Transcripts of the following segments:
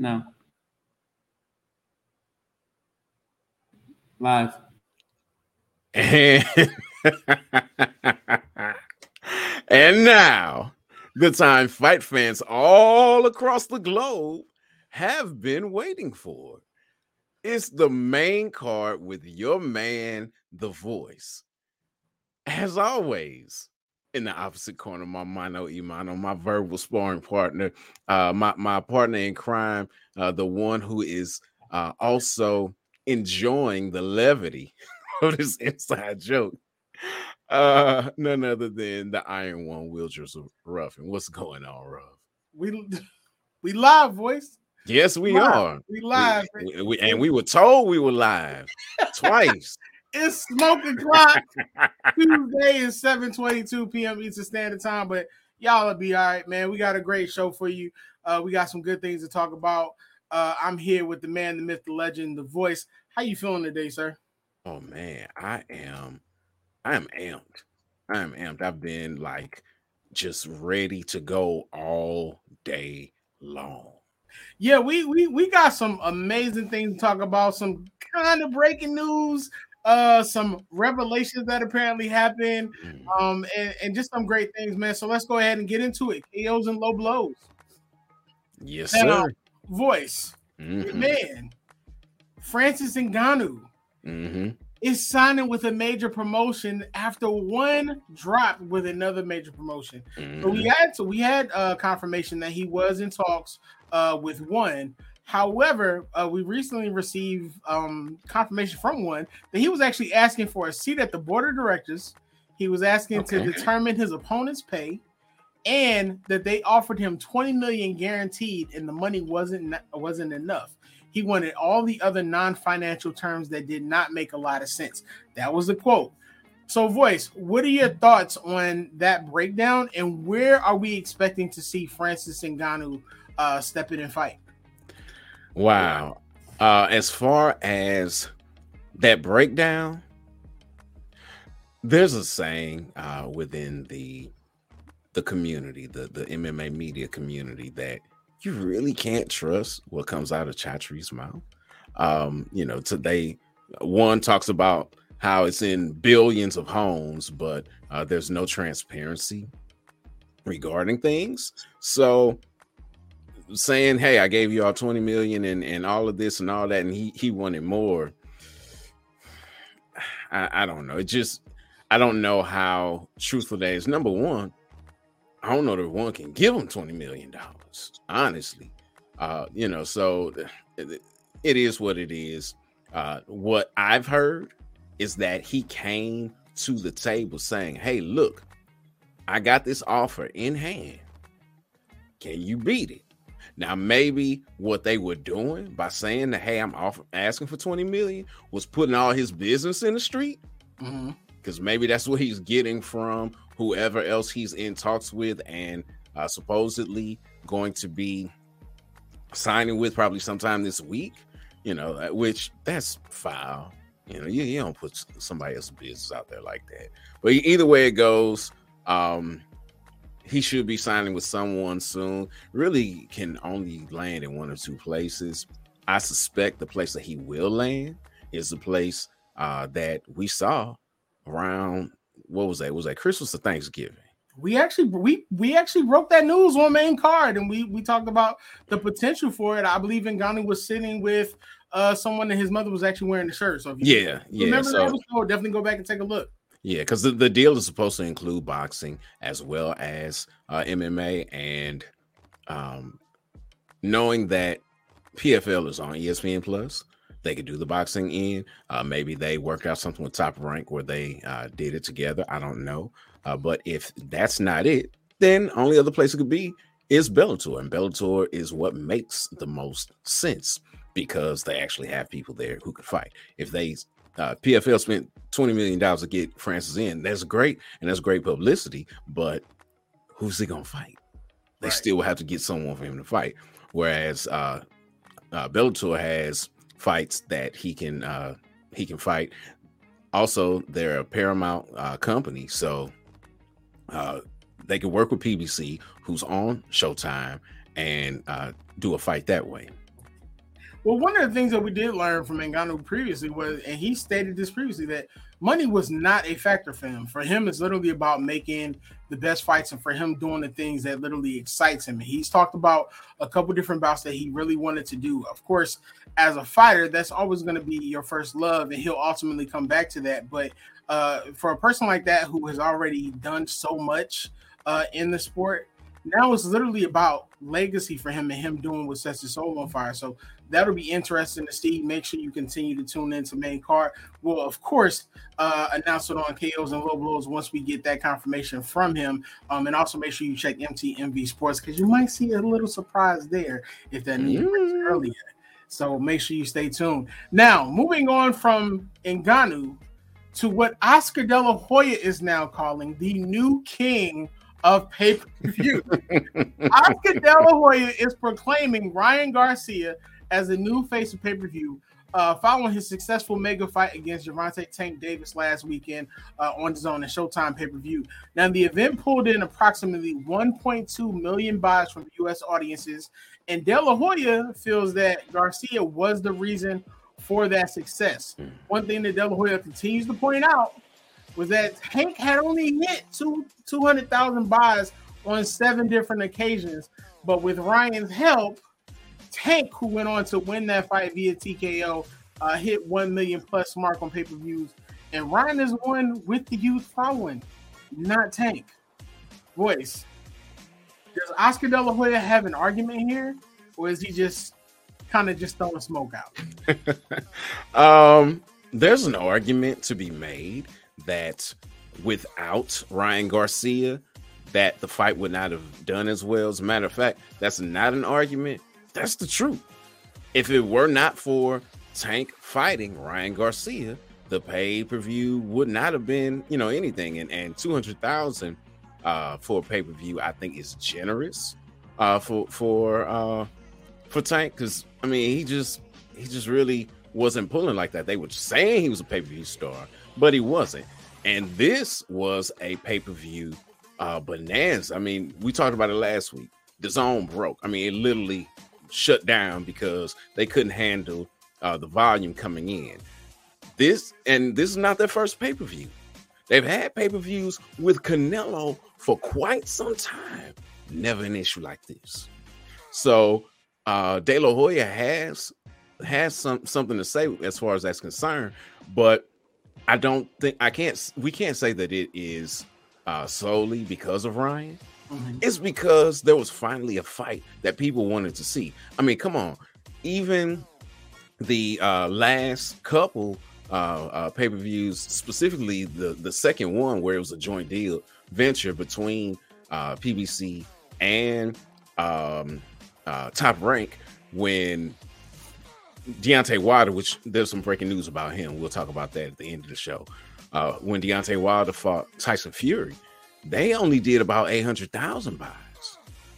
No. Live. And, and now, the time fight fans all across the globe have been waiting for. It's the main card with your man, The Voice. As always, in the opposite corner, my Mano Imano, my verbal sparring partner, uh, my, my partner in crime, uh, the one who is uh, also enjoying the levity of this inside joke. Uh, none other than the Iron One, Wildress Rough. And what's going on, Ruff? We we live, voice. Yes, we Live. are. We live. We- we- and we were told we were live twice. It's smoking clock. Tuesday is 7:22 p.m. Eastern Standard Time, but y'all will be all right, man. We got a great show for you. Uh, we got some good things to talk about. Uh, I'm here with the man, the myth, the legend, the voice. How you feeling today, sir? Oh man, I am I am amped. I am amped. I've been like just ready to go all day long. Yeah, we we we got some amazing things to talk about. Some kind of breaking news, uh, some revelations that apparently happened, Mm. um, and, and just some great things, man. So let's go ahead and get into it. KOs and low blows. Yes, Now, sir. Voice, Mhm, man, Francis Ngannou mhm. is signing with a major promotion after one drop with another major promotion. So we mhm. had so we had uh, confirmation that he was in talks uh, with one. However, uh, we recently received um, confirmation from one that he was actually asking for a seat at the board of directors. He was asking to determine his opponent's pay, and that they offered him 20 million guaranteed, and the money wasn't wasn't enough. He wanted all the other non-financial terms that did not make a lot of sense. That was the quote. So, voice, what are your thoughts on that breakdown, and where are we expecting to see Francis Ngannou uh, step in and fight? Wow. Uh as far as that breakdown, there's a saying uh within the the community, the the MMA media community that you really can't trust what comes out of Chatri's mouth. Um, you know, today one talks about how it's in billions of homes, but uh, there's no transparency regarding things. So saying, "Hey, I gave you all 20 million and and all of this and all that," and he he wanted more. I, I don't know. It just I don't know how truthful that is. Number one, I don't know that one can give him 20 million dollars, honestly. Uh, you know, so it is what it is. Uh, what I've heard is that he came to the table saying, Hey, look, I got this offer in hand. Can you beat it? Now, maybe what they were doing by saying that, hey, I'm off asking for 20 million was putting all his business in the street because maybe that's what he's getting from whoever else he's in talks with and uh, supposedly going to be signing with probably sometime this week. You know, uh, which that's foul. You know, you, you don't put somebody else's business out there like that. But either way it goes, um, he should be signing with someone soon. Really can only land in one or two places. I suspect the place that he will land is the place uh, that we saw around what was that? Was that Christmas or Thanksgiving? We actually we we actually broke that news on main card, and we we talked about the potential for it. I believe Ngannou was sitting with uh someone, and his mother was actually wearing the shirt. So if you Yeah, yeah. remember So that episode, definitely go back and take a look. Yeah, because the, the deal is supposed to include boxing as well as uh, MMA, and um, knowing that PFL is on ESPN Plus, they could do the boxing in. Uh, maybe they worked out something with Top Rank where they uh, did it together. I don't know, uh, but if that's not it, then only other place it could be is Bellator, and Bellator is what makes the most sense because they actually have people there who could fight. If they uh, PFL spent twenty million dollars to get Francis in, that's great, and that's great publicity. But who's he gonna fight? They Right. still have to get someone for him to fight. Whereas uh, uh, Bellator has fights that he can uh, he can fight. Also, they're a Paramount uh, company, so uh, they can work with PBC, who's on Showtime, and uh, do a fight that way. Well, one of the things that we did learn from Ngannou previously was, and he stated this previously, that money was not a factor for him. For him, it's literally about making the best fights and for him doing the things that literally excites him. he's talked about a couple different bouts that he really wanted to do. Of course, as a fighter, that's always going to be your first love, and he'll ultimately come back to that. But uh, for a person like that who has already done so much uh, in the sport, now it's literally about legacy for him and him doing what sets his soul on fire. So that'll be interesting to see. Make sure you continue to tune in to main card. We'll of course uh, announce it on KOs and low blows once we get that confirmation from him. Um, and also make sure you check MTMV Sports because you might see a little surprise there if that news mm. earlier. So make sure you stay tuned. Now, moving on from Ngannou to what Oscar De La Hoya is now calling the new king of pay per view. Oscar De La Hoya is proclaiming Ryan Garcia as the new face of pay per view. Uh, following his successful mega fight against Gervonta Tank Davis last weekend uh, on DAZN and Showtime pay per view. Now, the event pulled in approximately 1.2 million buys from U.S. audiences, and De La Hoya feels that Garcia was the reason for that success. Hmm. One thing that De La Hoya continues to point out was that Tank had only hit two two hundred thousand buys on seven different occasions, but with Ryan's help, Tank, who went on to win that fight via TKO, uh, hit one million plus mark on pay per views, and Ryan is one with the youth following, not Tank. Voice. Does Oscar De La Hoya have an argument here, or is he just kind of just throwing smoke out? um, there's an argument to be made that without Ryan Garcia, that the fight would not have done as well. As a matter of fact, that's not an argument. That's the truth. If it were not for Tank fighting Ryan Garcia, the pay per view would not have been, you know, anything. And and two hundred thousand uh, for a pay per view, I think is generous uh, for for uh, for Tank because I mean he just he just really wasn't pulling like that. They were saying he was a pay per view star, but he wasn't. And this was a pay per view uh, bonanza. I mean, we talked about it last week. DAZN broke. I mean, it literally shut down because they couldn't handle uh, the volume coming in. This and this is not their first pay per view. They've had pay per views with Canelo for quite some time. Never an issue like this. So uh, De La Hoya has has some something to say as far as that's concerned, but I don't think I can't. We can't say that it is uh, solely because of Ryan. Mm-hmm. It's because there was finally a fight that people wanted to see. I mean, come on, even the uh, last couple uh, uh, pay per views, specifically the the second one where it was a joint deal venture between uh, PBC and um, uh, Top Rank, when Deontay Wilder, which there's some breaking news about him. We'll talk about that at the end of the show. Uh, when Deontay Wilder fought Tyson Fury, they only did about 800,000 buys.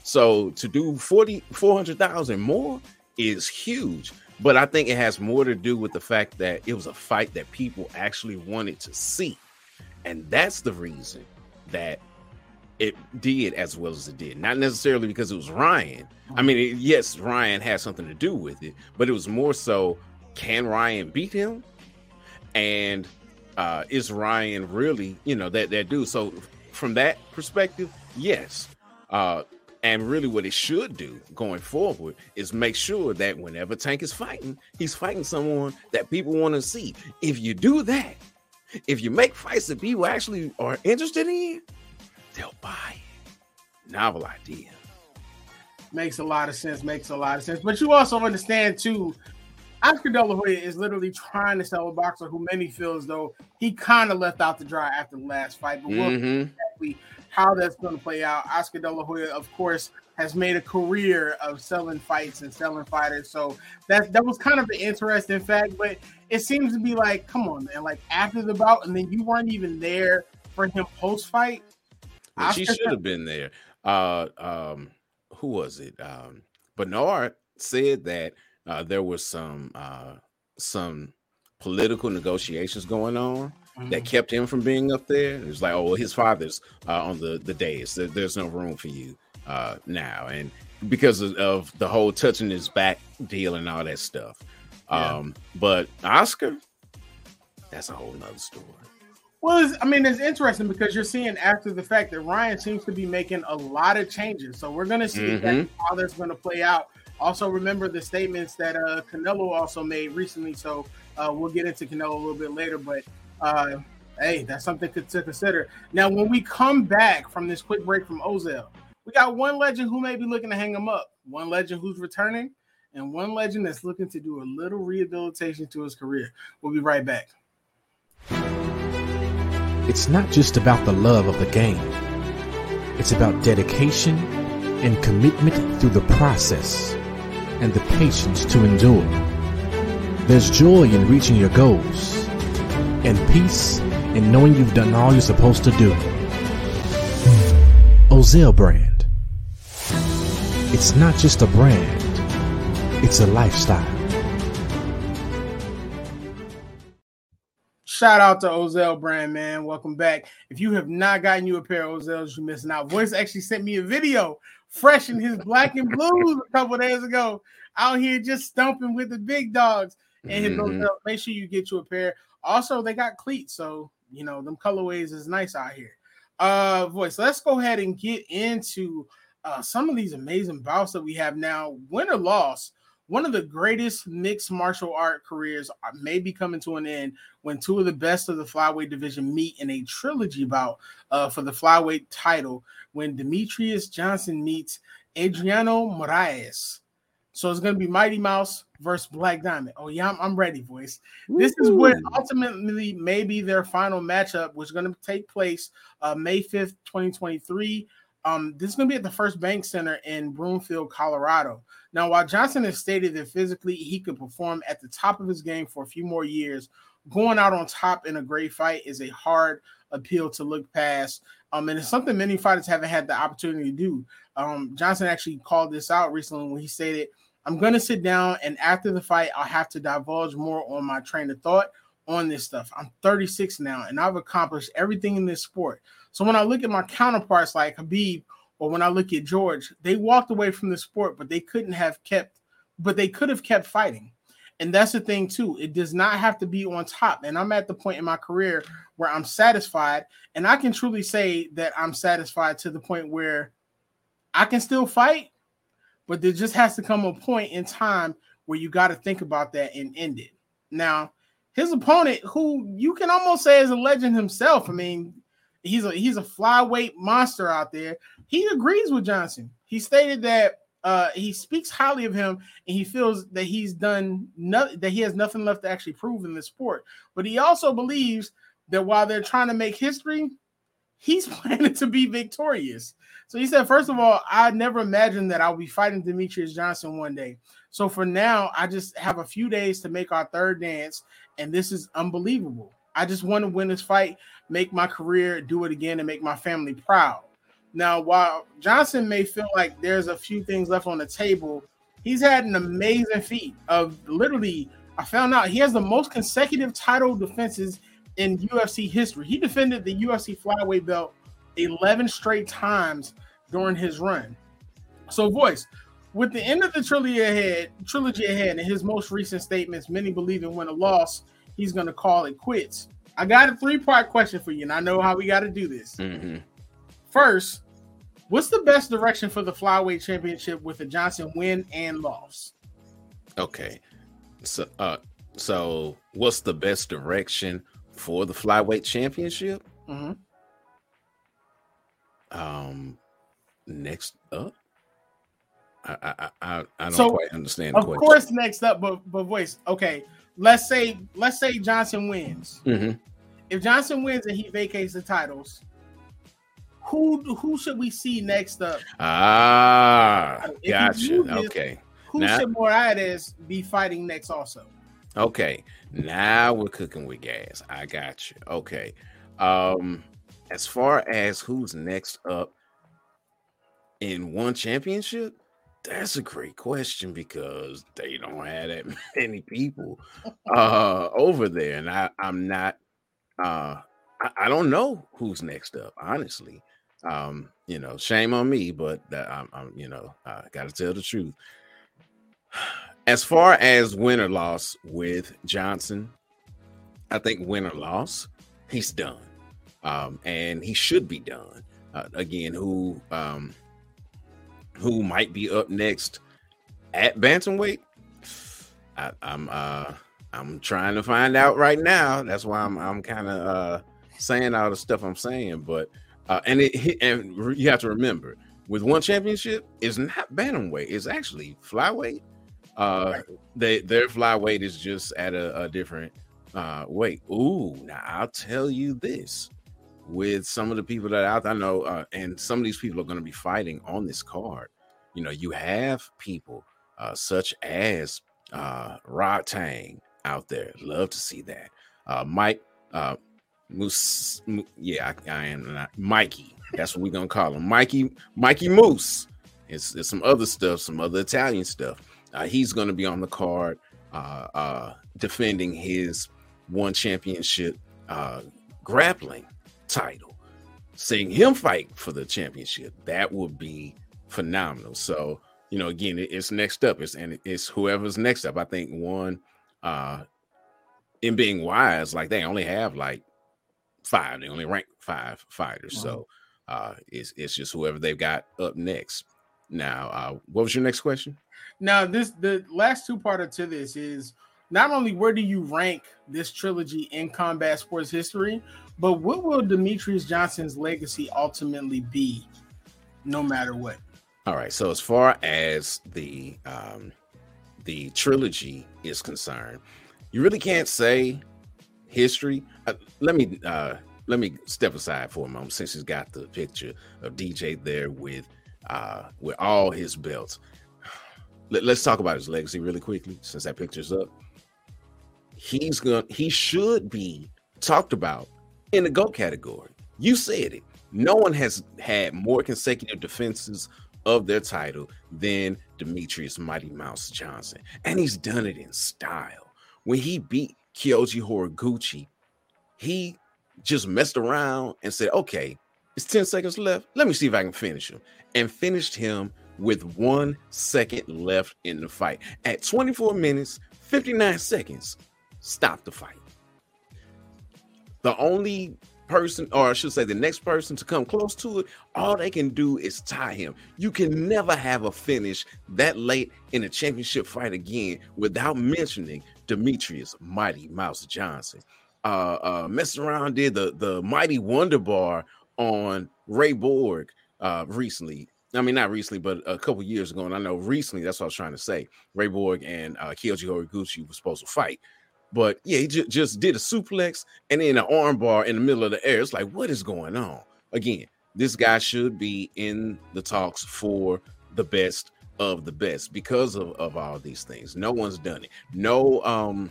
So to do 40, 400,000 more is huge. But I think it has more to do with the fact that it was a fight that people actually wanted to see. And that's the reason that it did as well as it did. Not necessarily because it was Ryan. I mean, yes, Ryan had something to do with it, but it was more so can Ryan beat him? And uh, is Ryan really, you know, that that dude? So from that perspective, yes. Uh, and really, what it should do going forward is make sure that whenever Tank is fighting, he's fighting someone that people want to see. If you do that, if you make fights that people actually are interested in, they'll buy it. Novel idea. Makes a lot of sense. Makes a lot of sense. But you also understand too, Oscar De La Hoya is literally trying to sell a boxer who many feel as though he kind of left out the dry after the last fight. But we'll mm-hmm. exactly how that's going to play out. Oscar De La Hoya, of course, has made a career of selling fights and selling fighters. So that that was kind of an interesting fact. But it seems to be like, come on, man, like after the bout, and then you weren't even there for him post fight. She should have been there. Uh, um, who was it? Um, Bernard said that uh, there was some uh, some political negotiations going on mm-hmm. that kept him from being up there. It was like, oh, well, his father's uh, on the the dais. There, there's no room for you uh, now, and because of, of, the whole touching his back deal and all that stuff. Yeah. Um, but Oscar, that's a whole nother story. Well, I mean, it's interesting because you're seeing after the fact that Ryan seems to be making a lot of changes. So we're going to see mm-hmm. how that's going to play out. Also, remember the statements that uh, Canelo also made recently. So uh, we'll get into Canelo a little bit later. But uh, hey, that's something to consider. Now, when we come back from this quick break from Ozell, we got one legend who may be looking to hang him up, one legend who's returning, and one legend that's looking to do a little rehabilitation to his career. We'll be right back. It's not just about the love of the game, it's about dedication and commitment through the process and the patience to endure. There's joy in reaching your goals and peace in knowing you've done all you're supposed to do. Ozell brand. It's not just a brand, it's a lifestyle. Shout out to Ozell Brand, man. Welcome back. If you have not gotten you a pair of Ozells, you're missing out. Voice actually sent me a video fresh in his black and blues a couple days ago, out here just stumping with the big dogs. And his mm-hmm. make sure you get you a pair. Also, they got cleats, so you know them colorways is nice out here. Uh, voice. Let's go ahead and get into uh, some of these amazing bouts that we have now. Win or loss, one of the greatest mixed martial art careers may be coming to an end when two of the best of the flyweight division meet in a trilogy bout uh, for the flyweight title when Demetrious Johnson meets Adriano Moraes. So it's going to be Mighty Mouse versus Black Diamond. Oh, yeah, I'm, I'm ready, voice. This is what ultimately may be their final matchup, which is going to take place uh, May 5th, 2023. Um, this is going to be at the First Bank Center in Broomfield, Colorado. Now, while Johnson has stated that physically he could perform at the top of his game for a few more years, going out on top in a great fight is a hard appeal to look past. Um, and it's something many fighters haven't had the opportunity to do. Um, Johnson actually called this out recently when he stated, I'm going to sit down and after the fight, I'll have to divulge more on my train of thought on this stuff. I'm 36 now and I've accomplished everything in this sport. So when I look at my counterparts like Khabib or when I look at George, they walked away from the sport, but they couldn't have kept, but they could have kept fighting. And that's the thing too. It does not have to be on top. And I'm at the point in my career where I'm satisfied, and I can truly say that I'm satisfied to the point where I can still fight, but there just has to come a point in time where you got to think about that and end it. Now, his opponent, who you can almost say is a legend himself. I mean, he's a he's a flyweight monster out there. He agrees with Johnson. He stated that uh, he speaks highly of him and he feels that he's done nothing that he has nothing left to actually prove in this sport. But he also believes that while they're trying to make history, he's planning to be victorious. So he said, first of all, I never imagined that I'll be fighting Demetrious Johnson one day. So for now, I just have a few days to make our third dance, and this is unbelievable. I just want to win this fight, make my career, do it again, and make my family proud. Now, while Johnson may feel like there's a few things left on the table, he's had an amazing feat of literally. I found out he has the most consecutive title defenses in UFC history. He defended the UFC flyweight belt 11 straight times during his run. So, voice, with the end of the trilogy ahead, trilogy ahead, and his most recent statements, many believe in when a loss he's going to call it quits. I got a three part question for you, and I know how we got to do this. Mm-hmm. First, what's the best direction for the flyweight championship with a Johnson win and loss? Okay, so uh, so what's the best direction for the flyweight championship? Mm-hmm. Um, next up. I I I, I don't so, quite understand. of course, next up, but but voice. Okay, let's say let's say Johnson wins. Mm-hmm. If Johnson wins and he vacates the titles, who who should we see next up? Ah, if gotcha. okay. Who now, should Moraes be fighting next? Also. Okay, now we're cooking with gas. I got you. Okay. Um, as far as who's next up in one championship, that's a great question because they don't have that many people uh over there. And I, I'm not uh I, I don't know who's next up, honestly. Um, you know, shame on me, but that I'm, I'm you know, I got to tell the truth. As far as win or loss with Johnson, I think win or loss, he's done, um, and he should be done. Uh, again, who um, who might be up next at bantamweight? I, I'm uh, I'm trying to find out right now. That's why I'm I'm kind of uh, saying all the stuff I'm saying, but uh, and it and you have to remember with one championship, it's not bantamweight, it's actually flyweight. Uh, they their flyweight is just at a, a different uh weight. Ooh, now I'll tell you this with some of the people that out I know, uh, and some of these people are going to be fighting on this card. You know, you have people uh, such as uh, Rodtang out there. Love to see that. Uh, Mike, uh, Moose, yeah, I, I am not Mikey. That's what we're gonna call him, Mikey. Mikey Moose. It's, it's some other stuff, some other Italian stuff. Uh, he's gonna be on the card, uh, uh, defending his one championship uh, grappling title. Seeing him fight for the championship, that would be phenomenal. So, you know, again, it's next up. It's and it's whoever's next up. I think one uh in being wise, like they only have like five. They only rank five fighters. Wow. So uh it's it's just whoever they've got up next. Now, uh what was your next question? Now, this the last two part of to this is not only where do you rank this trilogy in combat sports history, but what will Demetrious Johnson's legacy ultimately be, no matter what? All right. So as far as the um, the trilogy is concerned, you really can't say history. Uh, let me uh, let me step aside for a moment since he's got the picture of DJ there with uh, with all his belts. Let, us talk about his legacy really quickly since that picture's up. He's to he should be talked about in the GOAT category. You said it. No one has had more consecutive defenses of their title than Demetrious Mighty Mouse Johnson. And he's done it in style. When he beat Kyoji Horiguchi, he just messed around and said, okay, it's 10 seconds left. Let me see if I can finish him. And finished him with one second left in the fight. At 24 minutes, 59 seconds, stop the fight. The only person, or I should say, the next person to come close to it, all they can do is tie him. You can never have a finish that late in a championship fight again without mentioning Demetrious Mighty Mouse Johnson. Uh, uh, messing around did the the Mighty Wonder Bar on Ray Borg uh, recently. I mean, not recently, but a couple years ago. And I know recently, that's what I was trying to say. Ray Borg and uh, Kyoji Horiguchi were supposed to fight. But yeah, he j- just did a suplex and then an armbar in the middle of the air. It's like, what is going on? Again, this guy should be in the talks for the best of the best because of, of all these things. No one's done it. No, um,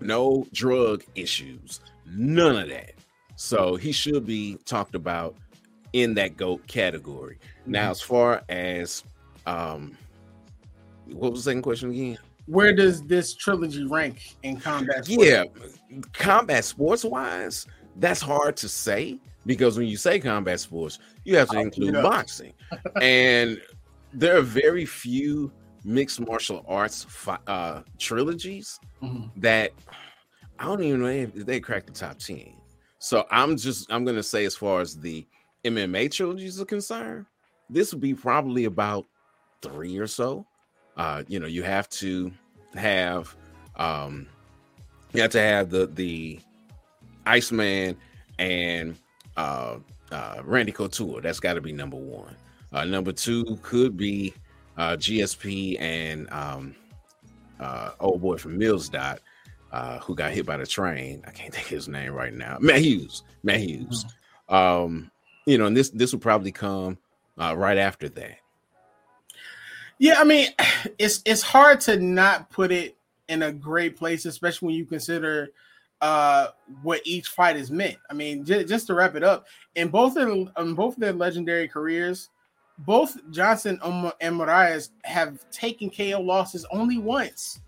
no drug issues, none of that. So he should be talked about in that GOAT category. Now, mm-hmm. as far as um what was the second question again? Where does this trilogy rank in combat? Sports? Yeah, combat sports wise, that's hard to say because when you say combat sports, you have to include boxing, and there are very few mixed martial arts uh, trilogies mm-hmm. that I don't even know if they crack the top ten. So I'm just I'm gonna say as far as the MMA trilogies are concerned, this would be probably about three or so. Uh, you know, you have to have um you have to have the the Iceman and uh uh Randy Couture. That's got to be number one. Uh number two could be uh GSP and um uh old boy from Mills Dot uh who got hit by the train. I can't think his name right now. Matt Hughes. Matt Hughes. Mm-hmm. Um, you know, and this this will probably come uh right after that. Yeah, I mean, it's it's hard to not put it in a great place, especially when you consider uh what each fight is meant. I mean, j- just to wrap it up, in both of in both of their legendary careers, both Johnson and Moraes have taken KO losses only once,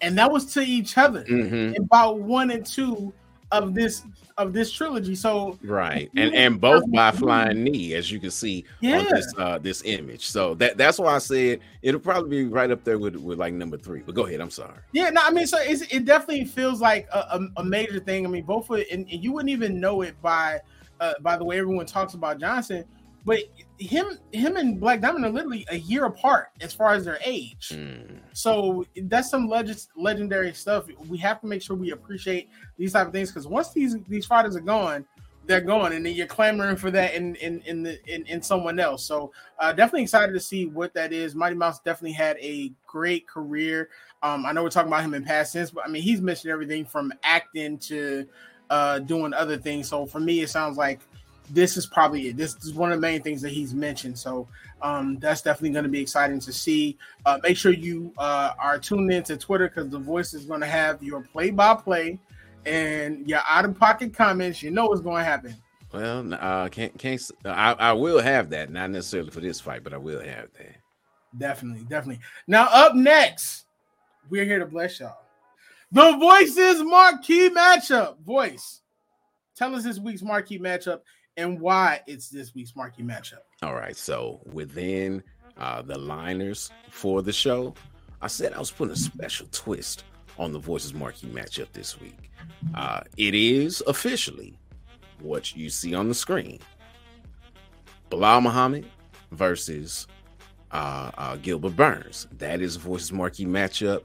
and that was to each other. Mm-hmm. About one and two of this of this trilogy. So right, and and both by flying knee, as you can see yeah. on this uh this image. So that that's why I said it'll probably be right up there with with like number three. But go ahead, I'm sorry. Yeah, no, I mean, so it definitely feels like a, a, major thing. I mean, both of and, and you wouldn't even know it by uh by the way everyone talks about Johnson but him him and Black Diamond are literally a year apart as far as their age. Mm. So that's some legend, legendary stuff. We have to make sure we appreciate these type of things because once these these fighters are gone, they're gone, and then you're clamoring for that in in in the in, in someone else. So uh, definitely excited to see what that is. Mighty Mouse definitely had a great career. Um, I know we're talking about him in past tense, but I mean he's mentioned everything from acting to uh, doing other things. So for me, it sounds like this is probably it. This is one of the main things that he's mentioned. So um, that's definitely going to be exciting to see. Uh, make sure you uh, are tuned into Twitter because the voice is going to have your play by play and your out of pocket comments. You know what's going to happen. Well, uh, can't can't I, I will have that, not necessarily for this fight, but I will have that. Definitely, definitely. Now up next, we're here to bless y'all. The Voices marquee matchup. Voice, tell us this week's marquee matchup and why it's this week's marquee matchup. All right. So within uh, the liners for the show, I said I was putting a special twist on the Voices marquee matchup this week. Uh, it is officially what you see on the screen Belal Muhammad versus uh, uh, Gilbert Burns. That is a Voices marquee matchup.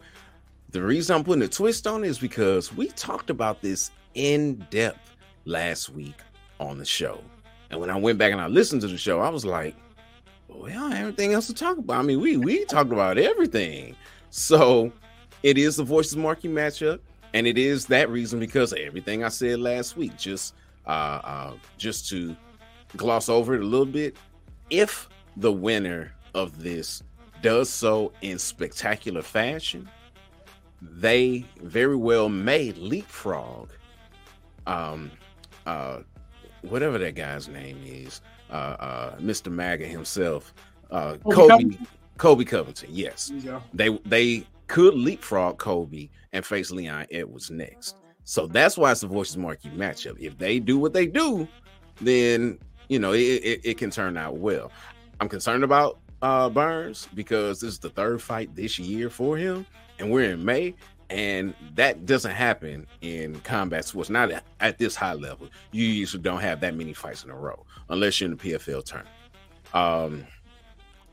The reason I'm putting a twist on is because we talked about this in depth last week on the show. And when I went back and I listened to the show, I was like, well, everything else to talk about. I mean, we we talked about everything. So it is the voices marquee matchup, and it is that reason because everything I said last week. Just uh, uh just to gloss over it a little bit, if the winner of this does so in spectacular fashion, they very well may leapfrog um uh whatever that guy's name is, uh, uh, Mr. MAGA himself, uh, Colby, Colby Covington. Colby Covington. Yes, they they could leapfrog Colby and face Leon Edwards next. So that's why it's the Voices Marquee matchup. If they do what they do, then you know it, it, it can turn out well. I'm concerned about uh, Burns because this is the third fight this year for him, and we're in May, and that doesn't happen in combat sports not at, this high level. You usually don't have that many fights in a row unless you're in the pfl tournament. Um,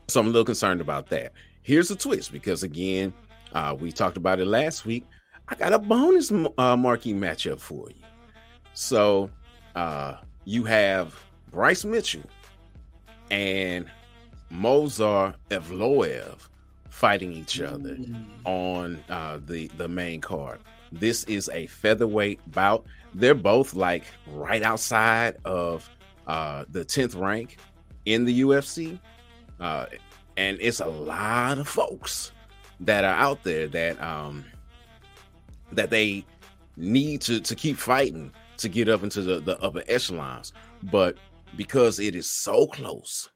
so i'm a little concerned about that. Here's a twist because again uh, we talked about it last week. I got a bonus uh, marquee matchup for you. So uh, you have bryce mitchell and movsar evloev fighting each other mm. on uh, the the main card. This is a featherweight bout. They're both like right outside of uh, the tenth rank in the UFC, uh, and it's a lot of folks that are out there that um, that they need to to keep fighting to get up into the, the upper echelons, but because it is so close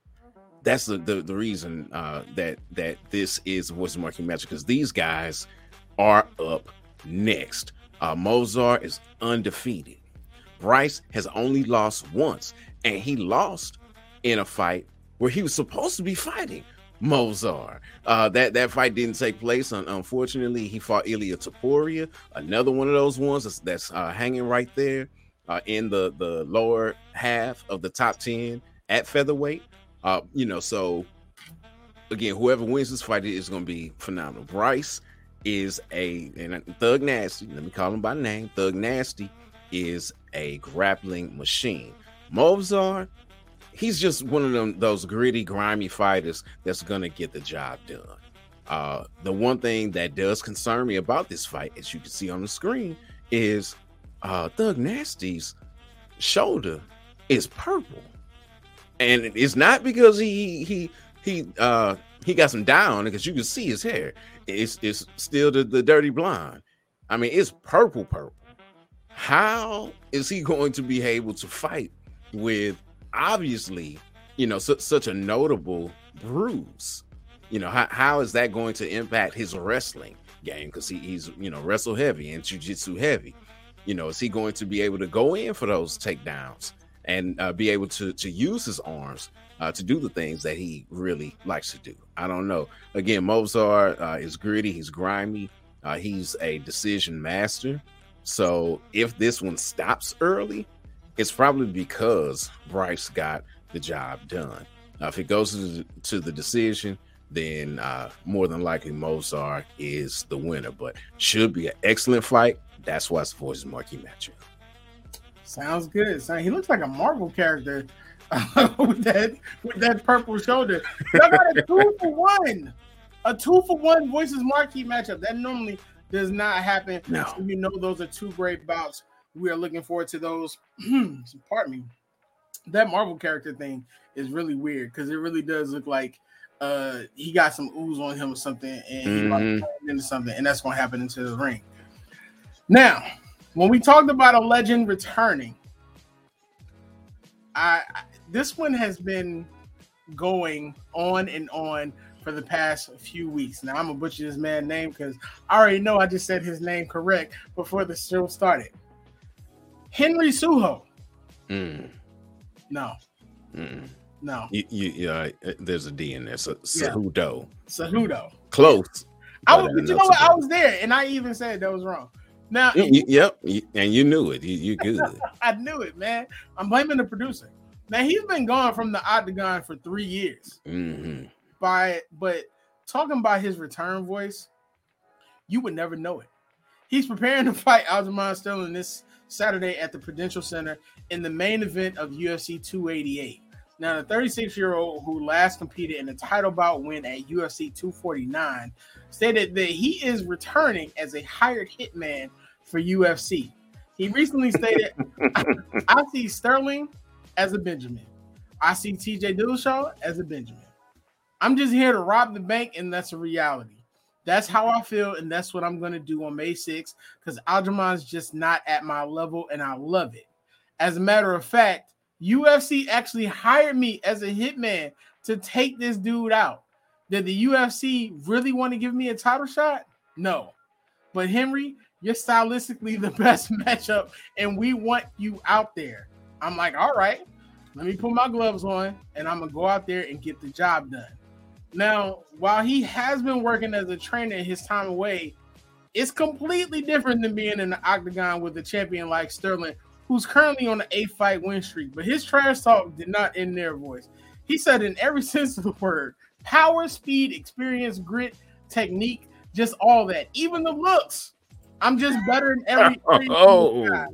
that's the the, the reason uh, that that this is voice of marking match because these guys are up next. Uh, Movsar is undefeated. Bryce has only lost once, and he lost in a fight where he was supposed to be fighting Movsar. Uh, that that fight didn't take place. unfortunately, he fought Ilia Topuria, another one of those ones that's, that's uh, hanging right there uh, in the the lower half of the top ten at featherweight. Uh, you know, so again, whoever wins this fight is going to be phenomenal. Bryce is a and Thug Nasty. Let me call him by name. Thug Nasty is a grappling machine. Movsar, he's just one of them those gritty, grimy fighters that's gonna get the job done. Uh, the one thing that does concern me about this fight, as you can see on the screen, is uh, Thug Nasty's shoulder is purple and it's not because he he he uh he got some it because you can see his hair. It's it's still the, the dirty blonde. I mean, it's purple purple. How is he going to be able to fight with obviously, you know, su- such a notable bruise? You know, how, how is that going to impact his wrestling game? Because he, he's, you know, wrestle heavy and jujitsu heavy. You know, is he going to be able to go in for those takedowns and uh, be able to to use his arms uh, to do the things that he really likes to do? I don't know. Again, Movsar uh, is gritty. He's grimy. Uh, he's a decision master. So if this one stops early, it's probably because Bryce got the job done. If it goes to the, to the decision, then uh, more than likely Movsar is the winner. But should be an excellent fight. That's why it's the voice marquee matchup. Sounds good. So he looks like a Marvel character with that with that purple shoulder. Y'all got a two for one, a two for one voices marquee matchup. That normally does not happen. No. So you know those are two great bouts. We are looking forward to those. Pardon me. That Marvel character thing is really weird because it really does look like uh he got some ooze on him or something and he about to Mhm. turn into something, and that's gonna happen into the ring. Now, when we talked about a legend returning, I, I this one has been going on and on for the past few weeks. Now I'm gonna butcher this man's name because I already know I just said his name correct before the show started. Henry Suho. Mm, No, mm. no, You, you, yeah, uh, there's a D in there. So, Yeah. Cejudo. Close. I was, but you know know what? I was there, and I even said that was wrong. Now Y- y- yep. And you knew it. You, you good. I knew it, man. I'm blaming the producer. Now he's been gone from the octagon for three years. hmm By but talking about his return voice, you would never know it. He's preparing to fight Aljamain Sterling this Saturday at the Prudential Center in the main event of UFC 288. Now, the 36 year old who last competed in a title bout win at UFC 249 stated that he is returning as a hired hitman for UFC. He recently stated, I see Sterling as a Benjamin. I see TJ Dillashaw as a Benjamin. I'm just here to rob the bank, and that's a reality. That's how I feel, and that's what I'm going to do on May 6th because Aljamain's just not at my level, and I love it. As a matter of fact, UFC actually hired me as a hitman to take this dude out. Did the UFC really want to give me a title shot? No. But Henry, you're stylistically the best matchup, and we want you out there. I'm like, all right, let me put my gloves on, and I'm gonna go out there and get the job done. Now, while he has been working as a trainer his time away, it's completely different than being in the octagon with a champion like Sterling, who's currently on an eight fight win streak. But his trash talk did not end their voice. He said, in every sense of the word, power, speed, experience, grit, technique, just all that, even the looks. I'm just better than every. every Oh. guy.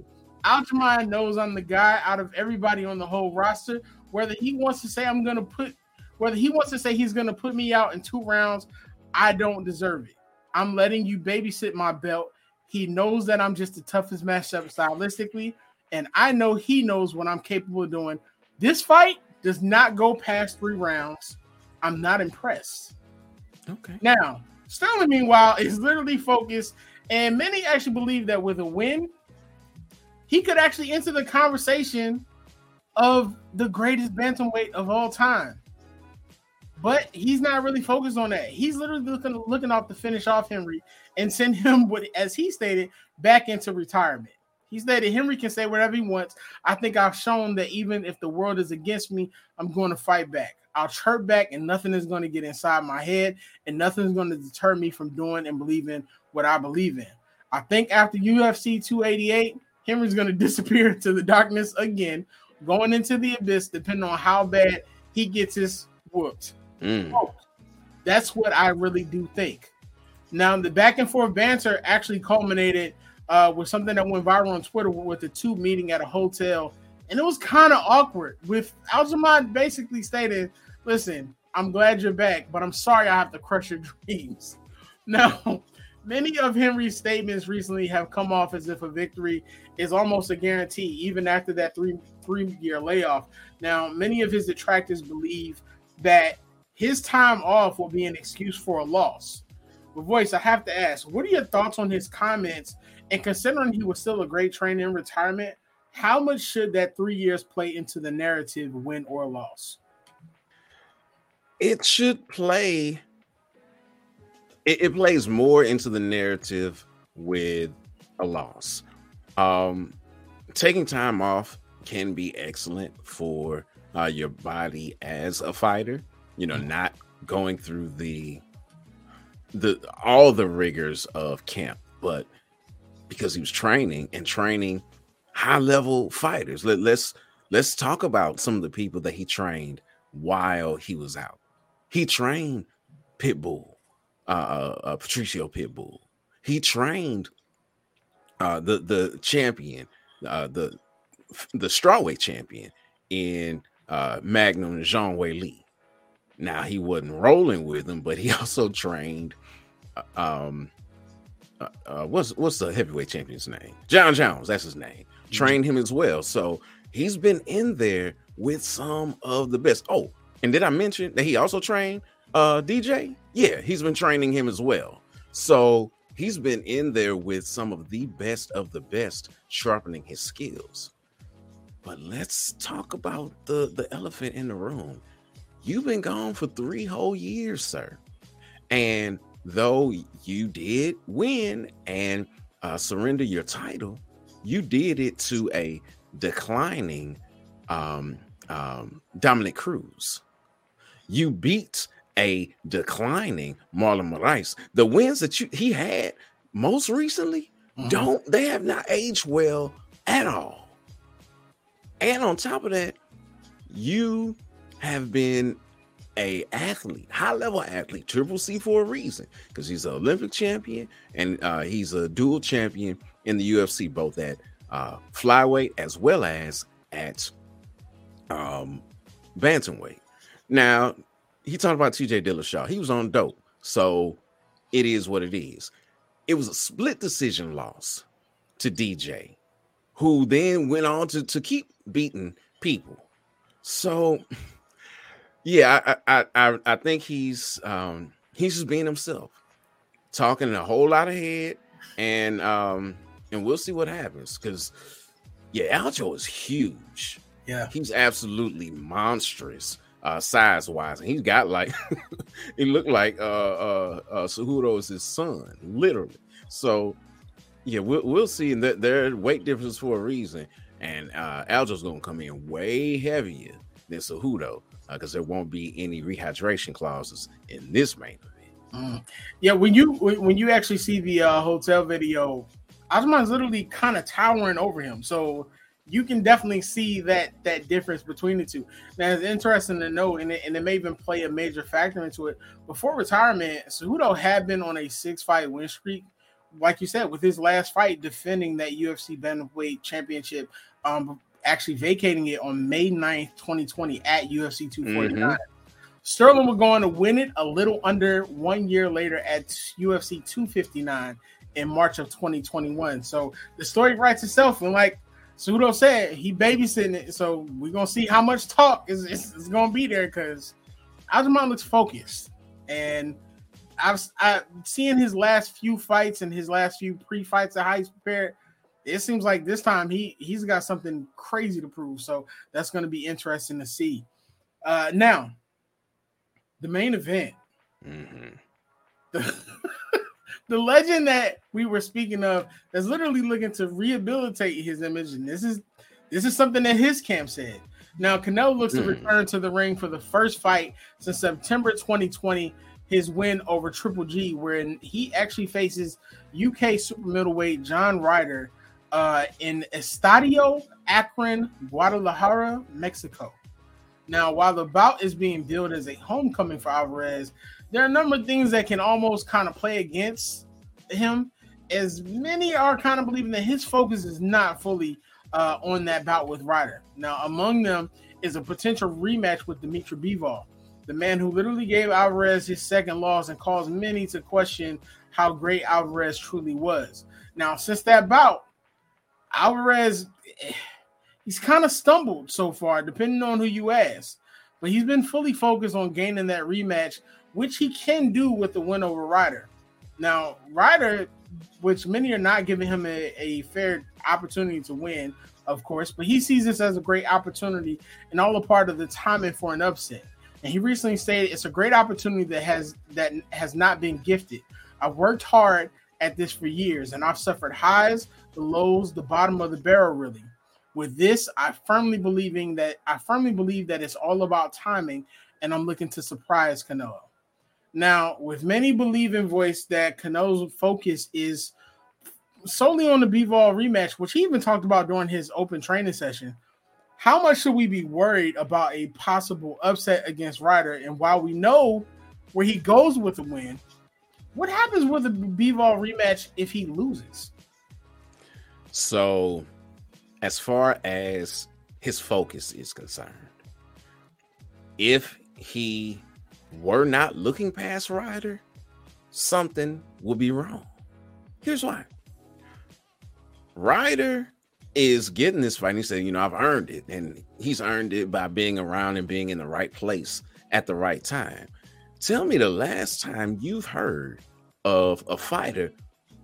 Aljamain knows I'm the guy out of everybody on the whole roster. Whether he wants to say I'm gonna put, whether he wants to say he's gonna put me out in two rounds, I don't deserve it. I'm letting you babysit my belt. He knows that I'm just the toughest matchup stylistically, and I know he knows what I'm capable of doing. This fight does not go past three rounds. I'm not impressed. Okay. Now, Sterling, meanwhile, is literally focused, and many actually believe that with a win, he could actually enter the conversation of the greatest bantamweight of all time. But he's not really focused on that. He's literally looking looking off to finish off Henry and send him, what, as he stated, back into retirement. He stated Henry can say whatever he wants. I think I've shown that even if the world is against me, I'm going to fight back. I'll chirp back, and nothing is going to get inside my head, and nothing's going to deter me from doing and believing what I believe in. I think after UFC 288, Henry's going to disappear into the darkness again, going into the abyss, depending on how bad he gets his whooped. Mm. That's what I really do think. Now, the back and forth banter actually culminated uh, with something that went viral on Twitter with the two meeting at a hotel, and it was kind of awkward. With Aljamain basically stating, "Listen, I'm glad you're back, but I'm sorry I have to crush your dreams." Now, many of Henry's statements recently have come off as if a victory is almost a guarantee, even after that three three year layoff. Now, many of his detractors believe that his time off will be an excuse for a loss. But voice, I have to ask, what are your thoughts on his comments? And considering he was still a great trainer in retirement, how much should that three years play into the narrative, win or loss? It should play. It, it plays more into the narrative with a loss. Um, taking time off can be excellent for uh, your body as a fighter. You know, not going through the the all the rigors of camp, but because he was training and training high level fighters. Let, let's let's talk about some of the people that he trained while he was out. He trained Pitbull, uh, uh, uh Patricio Pitbull. He trained uh, the the champion, uh, the the strawweight champion in uh, Magnum Zhang Weili. Now he wasn't rolling with him, but he also trained. Uh, um, uh, uh, what's what's the heavyweight champion's name? Jon Jones. That's his name. Mm-hmm. Trained him as well. So he's been in there with some of the best. Oh, and did I mention that he also trained uh DJ? Yeah, he's been training him as well. So he's been in there with some of the best of the best, sharpening his skills. But let's talk about the the elephant in the room. You've been gone for three whole years, sir. And though you did win and uh, surrender your title, you did it to a declining um, um, Dominick Cruz. You beat a declining Marlon Moraes. The wins that you he had most recently mm-hmm. don't they have not aged well at all. And on top of that, you have been a athlete, high level athlete, triple C for a reason, because he's an Olympic champion and uh, he's a dual champion in the UFC, both at uh, flyweight as well as at um, bantamweight. Now, he talked about TJ Dillashaw. He was on dope, so it is what it is. It was a split decision loss to DJ, who then went on to, to keep beating people. So, yeah, I I I, I think he's um, he's just being himself, talking a whole lot of head, and um, and we'll see what happens. Because yeah, Aljo is huge. Yeah, he's absolutely monstrous uh size wise, and he's got like he looked like uh uh, uh Cejudo is his son, literally. So yeah, we'll we'll see. And that there weight difference for a reason. And uh Aljo's gonna come in way heavier than Cejudo because uh, there won't be any rehydration clauses in this main event. Mm. Yeah, when you when you actually see the uh, hotel video, Osman's literally kind of towering over him. So you can definitely see that that difference between the two. Now, it's interesting to know, and it, and it may even play a major factor into it. Before retirement, Cejudo had been on a six fight win streak, like you said, with his last fight defending that UFC bantamweight championship, um, actually vacating it on May 9th, 2020 at UFC 249. Mm-hmm. Sterling was going to win it a little under one year later at UFC 259 in March of 2021. So the story writes itself, and like Cejudo said, he babysitting it. So we're gonna see how much talk is, is, is gonna be there because Aljamain looks focused, and I've I seeing his last few fights and his last few pre-fights at how he's prepared. It seems like this time he he's got something crazy to prove. So that's going to be interesting to see. Uh, now, the main event. Mm-hmm. The, the legend that we were speaking of that's literally looking to rehabilitate his image, and this is this is something that his camp said. Now, Canelo looks mm. to return to the ring for the first fight since September 2020, his win over Triple G, wherein he actually faces UK super middleweight John Ryder uh, in Estadio Akron, Guadalajara, Mexico. Now, while the bout is being billed as a homecoming for Alvarez, there are a number of things that can almost kind of play against him, as many are kind of believing that his focus is not fully uh, on that bout with Ryder. Now, among them is a potential rematch with Dmitry Bivol, the man who literally gave Alvarez his second loss and caused many to question how great Alvarez truly was. Now, since that bout, Alvarez, he's kind of stumbled so far, depending on who you ask. But he's been fully focused on gaining that rematch which he can do with the win over Ryder. Now, Ryder, which many are not giving him a, a fair opportunity to win, of course, but he sees this as a great opportunity and all a part of the timing for an upset. And he recently stated it's a great opportunity that has that has not been gifted. I've worked hard at this for years, and I've suffered highs, the lows, the bottom of the barrel, really. With this, I firmly believing that I firmly believe that it's all about timing, and I'm looking to surprise Canelo. Now, with many believe in voice that Canelo's focus is solely on the Bivol rematch, which he even talked about during his open training session. How much should we be worried about a possible upset against Ryder? And while we know where he goes with the win, what happens with a Bivol rematch if he loses? So, as far as his focus is concerned, if he were not looking past Ryder, something would be wrong. Here's why. Ryder is getting this fight. he said, you know, I've earned it. And he's earned it by being around and being in the right place at the right time. Tell me the last time you've heard of a fighter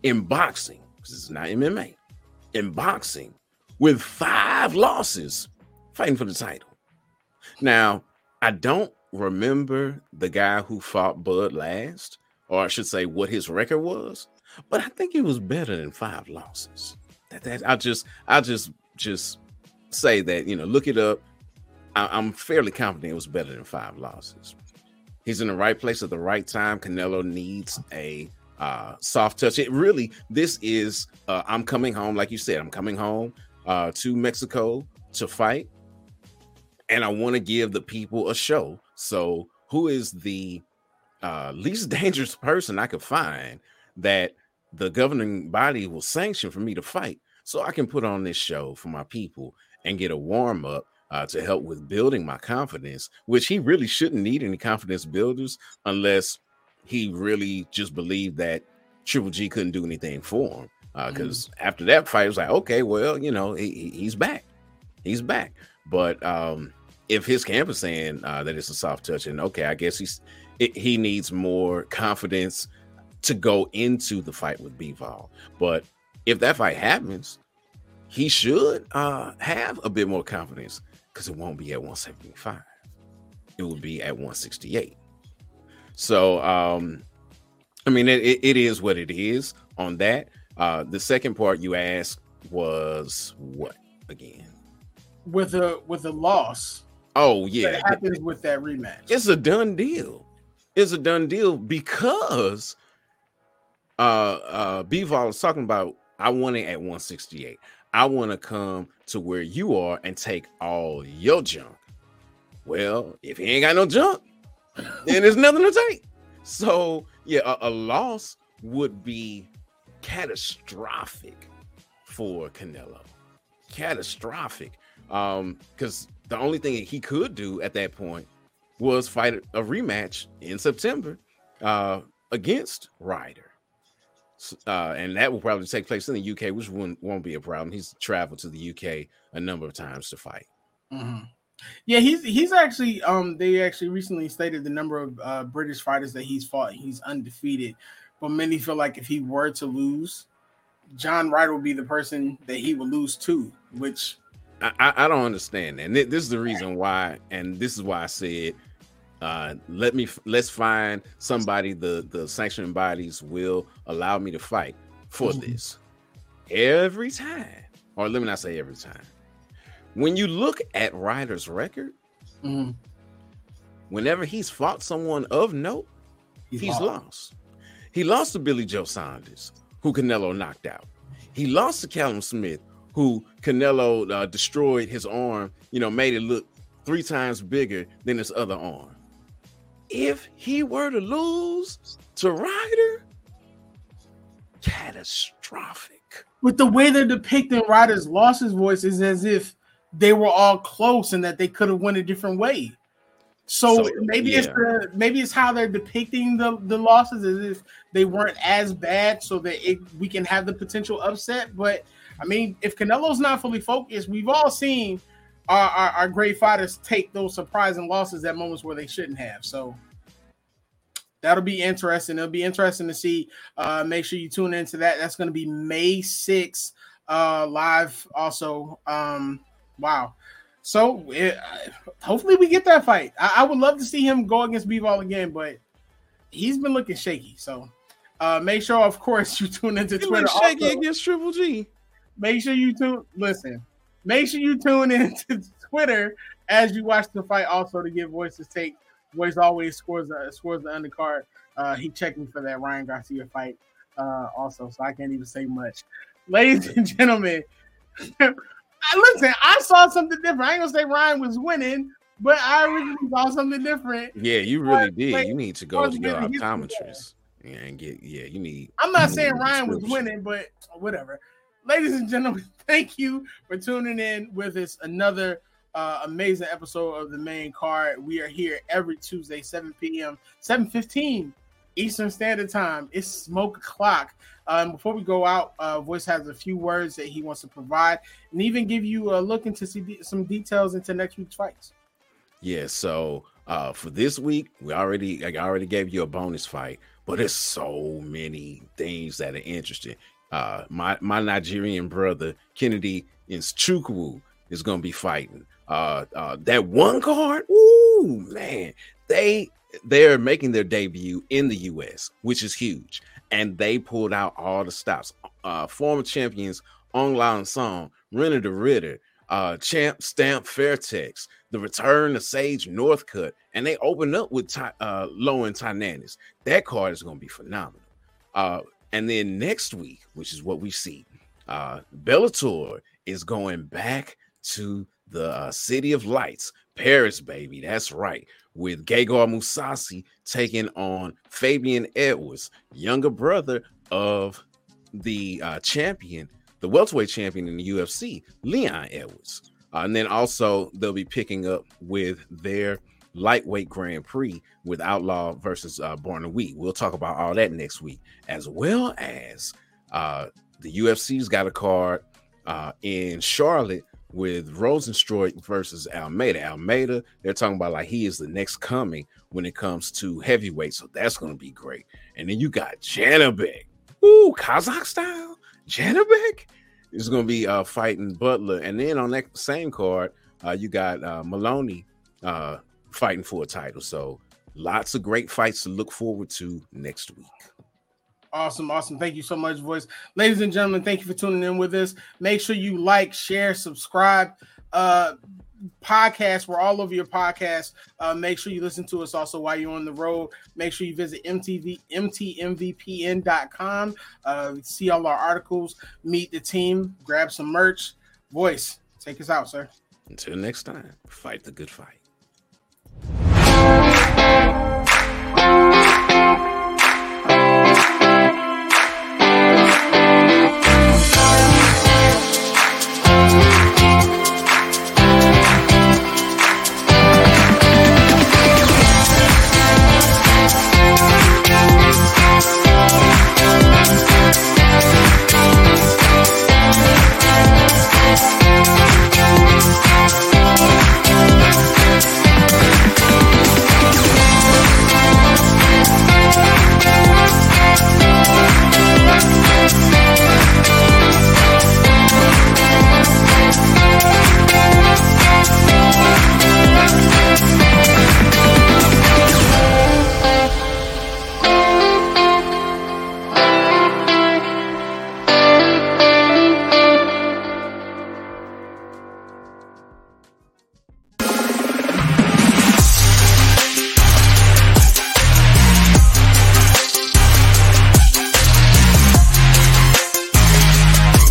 in boxing, this is not MMA, in boxing with five losses fighting for the title. Now, I don't remember the guy who fought Bud last, or I should say what his record was, but I think it was better than five losses. That, that I just I just just say that you know look it up. I, am fairly confident it was better than five losses. He's in the right place at the right time. Canelo needs a uh, soft touch. It really this is uh, I'm coming home, like you said. I'm coming home uh, to Mexico to fight, and I want to give the people a show. So who is the uh, least dangerous person I could find that the governing body will sanction for me to fight so I can put on this show for my people and get a warm up uh, to help with building my confidence, which he really shouldn't need any confidence builders unless he really just believed that Triple G couldn't do anything for him. Because uh, mm. after that fight, it was like, okay, well, you know, he, he's back. He's back. But um, if his camp is saying uh, that it's a soft touch, and okay, I guess he's it, he needs more confidence to go into the fight with Bivol. But if that fight happens, he should uh, have a bit more confidence because it won't be at 175. It will be at 168. So, um, I mean, it, it is what it is on that. Uh, the second part you asked was what again? With a with a loss. Oh yeah, what happens with that rematch? It's a done deal. It's a done deal because uh uh Bivol is talking about I want it at 168. I want to come to where you are and take all your junk. Well, if he ain't got no junk, then there's nothing to take. So yeah, a, a loss would be catastrophic for Canelo. Catastrophic. Um, because the only thing he could do at that point was fight a rematch in September uh against Ryder uh, and that will probably take place in the UK, which won't, won't be a problem. He's traveled to the UK a number of times to fight. Mm-hmm. Yeah, he's he's actually um they actually recently stated the number of uh, British fighters that he's fought. He's undefeated, but many feel like if he were to lose, John Ryder would be the person that he would lose to. Which I, I don't understand, and this is the reason why, and this is why I said uh, let me let's find somebody the the sanctioning bodies will allow me to fight for mm-hmm. this every time or let me not say every time when you look at Ryder's record mm-hmm. whenever he's fought someone of note he's, he's lost. lost. he lost to billy joe saunders who canelo knocked out he lost to callum smith who canelo uh, destroyed his arm you know made it look three times bigger than his other arm if he were to lose to Ryder, catastrophic. With the way they're depicting Ryder's losses voice is as if they were all close and that they could have went a different way. So, so maybe yeah. it's the maybe it's how they're depicting the, the losses as if they weren't as bad, so that it, we can have the potential upset. But I mean, if Canelo's not fully focused, we've all seen our, our, our great fighters take those surprising losses at moments where they shouldn't have. So that'll be interesting. It'll be interesting to see. Uh, make sure you tune into that. That's going to be May 6th uh, live. Also, um, wow. So it, hopefully we get that fight. I, I, would love to see him go against Bivol again, but he's been looking shaky. So Uh, make sure, of course, you tune into He Twitter. shaky also. against Triple G. Make sure you tune. Listen, make sure you tune into Twitter as you watch the fight. Also, to get voices take. Voice always scores the scores the undercard. Uh, he checked me for that Ryan Garcia fight. Uh, also, so I can't even say much. Ladies and gentlemen, listen. I saw something different. I ain't gonna say Ryan was winning, but I originally saw something different. Yeah, you really But, did. like, You need to go to your optometrist and get yeah. You need. I'm not saying Ryan was winning, but whatever. Ladies and gentlemen, thank you for tuning in with us. Another uh, amazing episode of the main card. We are here every Tuesday, 7 p.m., 7:15 Eastern Standard Time. It's smoke o'clock. Um, before we go out, uh, Voice has a few words that he wants to provide, and even give you a look into de- some details into next week's fights. Yeah, so uh for this week, we already I already gave you a bonus fight, but there's so many things that are interesting. Uh my my Nigerian brother Kennedy Nzechukwu is gonna be fighting. Uh uh that one card, ooh man, they they're making their debut in the US, which is huge. And they pulled out all the stops. Uh former champions Ong Lan Song, Reinier de Ridder, uh Champ Stamp Fairtex, the return of Sage Northcutt, and they open up with Ty, uh Low and Tynanis. That card is going to be phenomenal. Uh, and then next week, which is what we see, uh, Bellator is going back to the uh, City of Lights, Paris, baby. That's right. With Gegard Mousasi taking on Fabian Edwards, younger brother of the uh, champion, the welterweight champion in the UFC, Leon Edwards. Uh, and then also they'll be picking up with their lightweight Grand Prix with Outlaw versus uh, Barnaoui. We'll talk about all that next week, as well as uh, the UFC's got a card uh, in Charlotte with Rozenstruik versus Almeida. Almeida, they're talking about like he is the next coming when it comes to heavyweight, so that's going to be great. And then you got Janabek, ooh, Kazakh style, Janabek is going to be uh, fighting Butler, and then on that same card, uh, you got uh, Maloney uh, fighting for a title. So lots of great fights to look forward to next week. Awesome, awesome. Thank you so much, voice. Ladies and gentlemen, thank you for tuning in with us. Make sure you like, share, subscribe. Uh podcast. We're all over your podcast. Uh, make sure you listen to us also while you're on the road. Make sure you visit MTV MTMVPN.com. Uh, see all our articles, meet the team, grab some merch. Voice, take us out, sir. Until next time, fight the good fight.